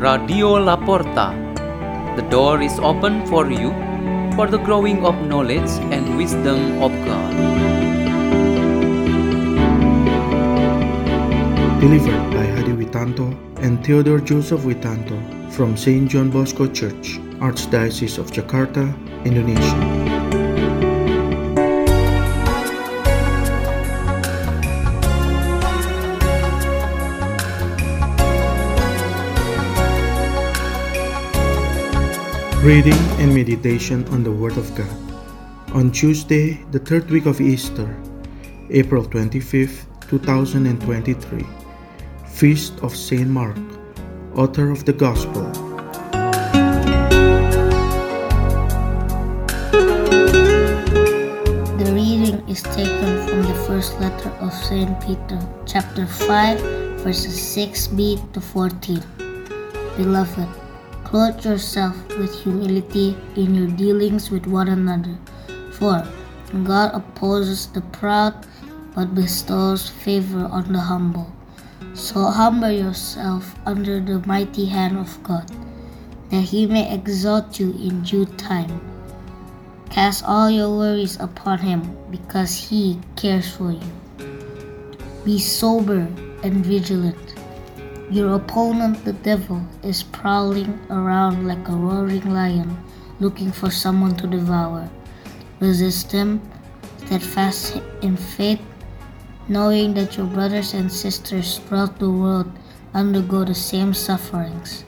Radio Laporta. The door is open for you for the growing of knowledge and wisdom of God. Delivered by Hadi Witanto and Theodore Joseph Witanto from St. John Bosco Church, Archdiocese of Jakarta, Indonesia. Reading and meditation on the Word of God. On Tuesday, the third week of Easter, April 25th, 2023, Feast of Saint Mark, author of the Gospel. The reading is taken from the first letter of St. Peter, chapter 5, verses 6b to 14. Beloved, Clothe yourself with humility in your dealings with one another, for God opposes the proud but bestows favor on the humble. So humble yourself under the mighty hand of God, that he may exalt you in due time. Cast all your worries upon him, because he cares for you. Be sober and vigilant. Your opponent, the devil, is prowling around like a roaring lion, looking for someone to devour. Resist him, steadfast in faith, knowing that your brothers and sisters throughout the world undergo the same sufferings.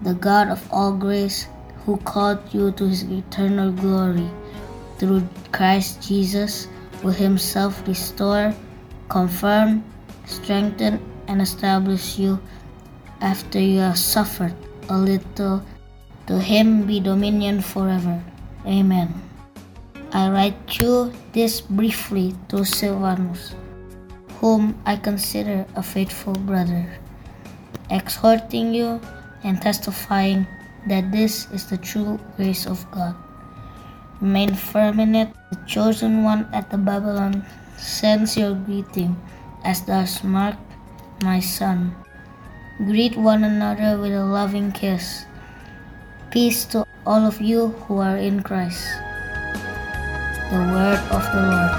The God of all grace, who called you to his eternal glory through Christ Jesus, will himself restore, confirm, strengthen, and establish you after you have suffered a little. To him be dominion forever. Amen. I write you this briefly to Silvanus, whom I consider a faithful brother, exhorting you and testifying that this is the true grace of God. Remain firm in it. The chosen one at the Babylon sends your greeting, as does Mark my son. Greet one another with a loving kiss. Peace to all of you who are in Christ. The word of the Lord.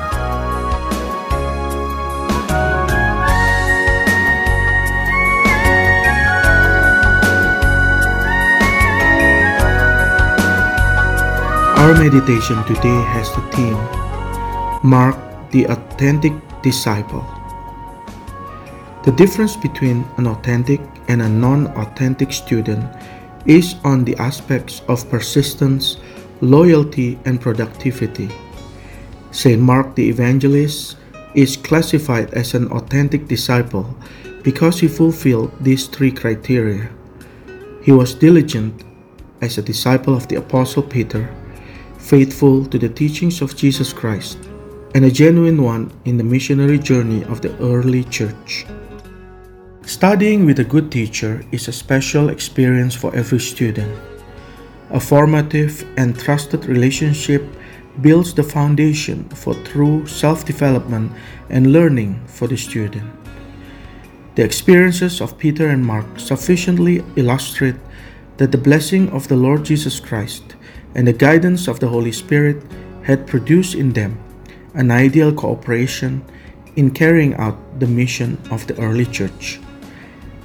Our meditation today has the theme Mark the Authentic Disciple. The difference between an authentic and a non authentic student is on the aspects of persistence, loyalty, and productivity. St. Mark the Evangelist is classified as an authentic disciple because he fulfilled these three criteria. He was diligent as a disciple of the Apostle Peter, faithful to the teachings of Jesus Christ, and a genuine one in the missionary journey of the early church. Studying with a good teacher is a special experience for every student. A formative and trusted relationship builds the foundation for true self development and learning for the student. The experiences of Peter and Mark sufficiently illustrate that the blessing of the Lord Jesus Christ and the guidance of the Holy Spirit had produced in them an ideal cooperation in carrying out the mission of the early church.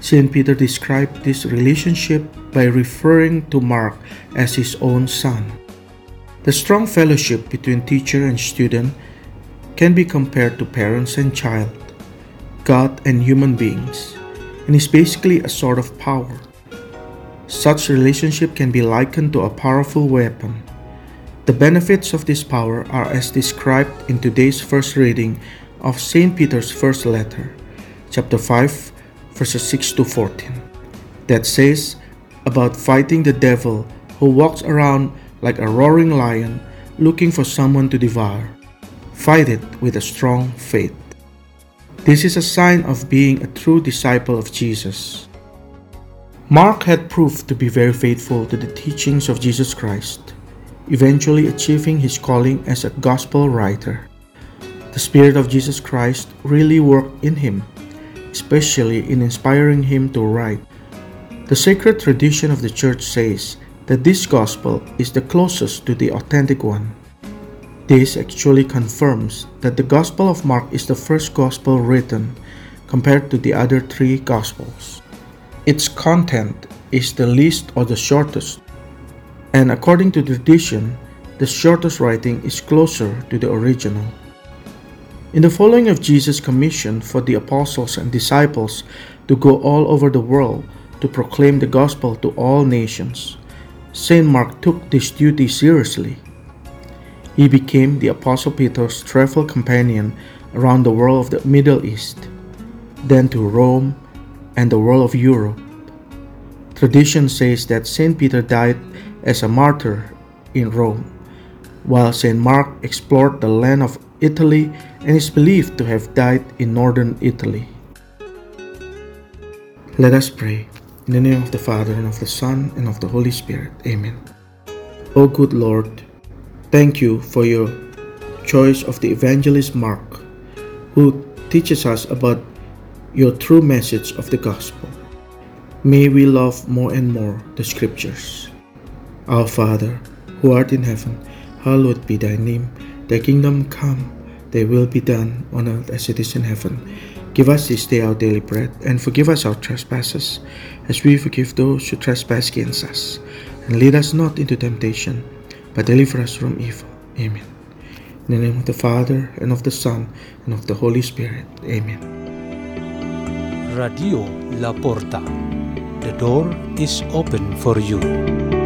St. Peter described this relationship by referring to Mark as his own son. The strong fellowship between teacher and student can be compared to parents and child, God and human beings, and is basically a sort of power. Such relationship can be likened to a powerful weapon. The benefits of this power are as described in today's first reading of St. Peter's first letter, chapter 5, verses 6 to 14, that says about fighting the devil who walks around like a roaring lion looking for someone to devour. Fight it with a strong faith. This is a sign of being a true disciple of Jesus. Mark had proved to be very faithful to the teachings of Jesus Christ, eventually achieving his calling as a gospel writer. The Spirit of Jesus Christ really worked in him especially in inspiring him to write. The sacred tradition of the Church says that this Gospel is the closest to the authentic one. This actually confirms that the Gospel of Mark is the first Gospel written compared to the other three Gospels. Its content is the least or the shortest, and according to tradition, the shortest writing is closer to the original. In the following of Jesus' commission for the apostles and disciples to go all over the world to proclaim the gospel to all nations, St. Mark took this duty seriously. He became the Apostle Peter's travel companion around the world of the Middle East, then to Rome and the world of Europe. Tradition says that St. Peter died as a martyr in Rome, while St. Mark explored the land of Italy and is believed to have died in northern Italy. Let us pray. In the name of the Father, and of the Son, and of the Holy Spirit. Amen. O good Lord, thank you for your choice of the evangelist Mark, who teaches us about your true message of the gospel. May we love more and more the scriptures. Our Father, who art in heaven, hallowed be thy name. Thy kingdom come, thy will be done on earth as it is in heaven. Give us this day our daily bread, and forgive us our trespasses, as we forgive those who trespass against us. And lead us not into temptation, but deliver us from evil. Amen. In the name of the Father, and of the Son, and of the Holy Spirit. Amen. Radio La Porta. The door is open for you.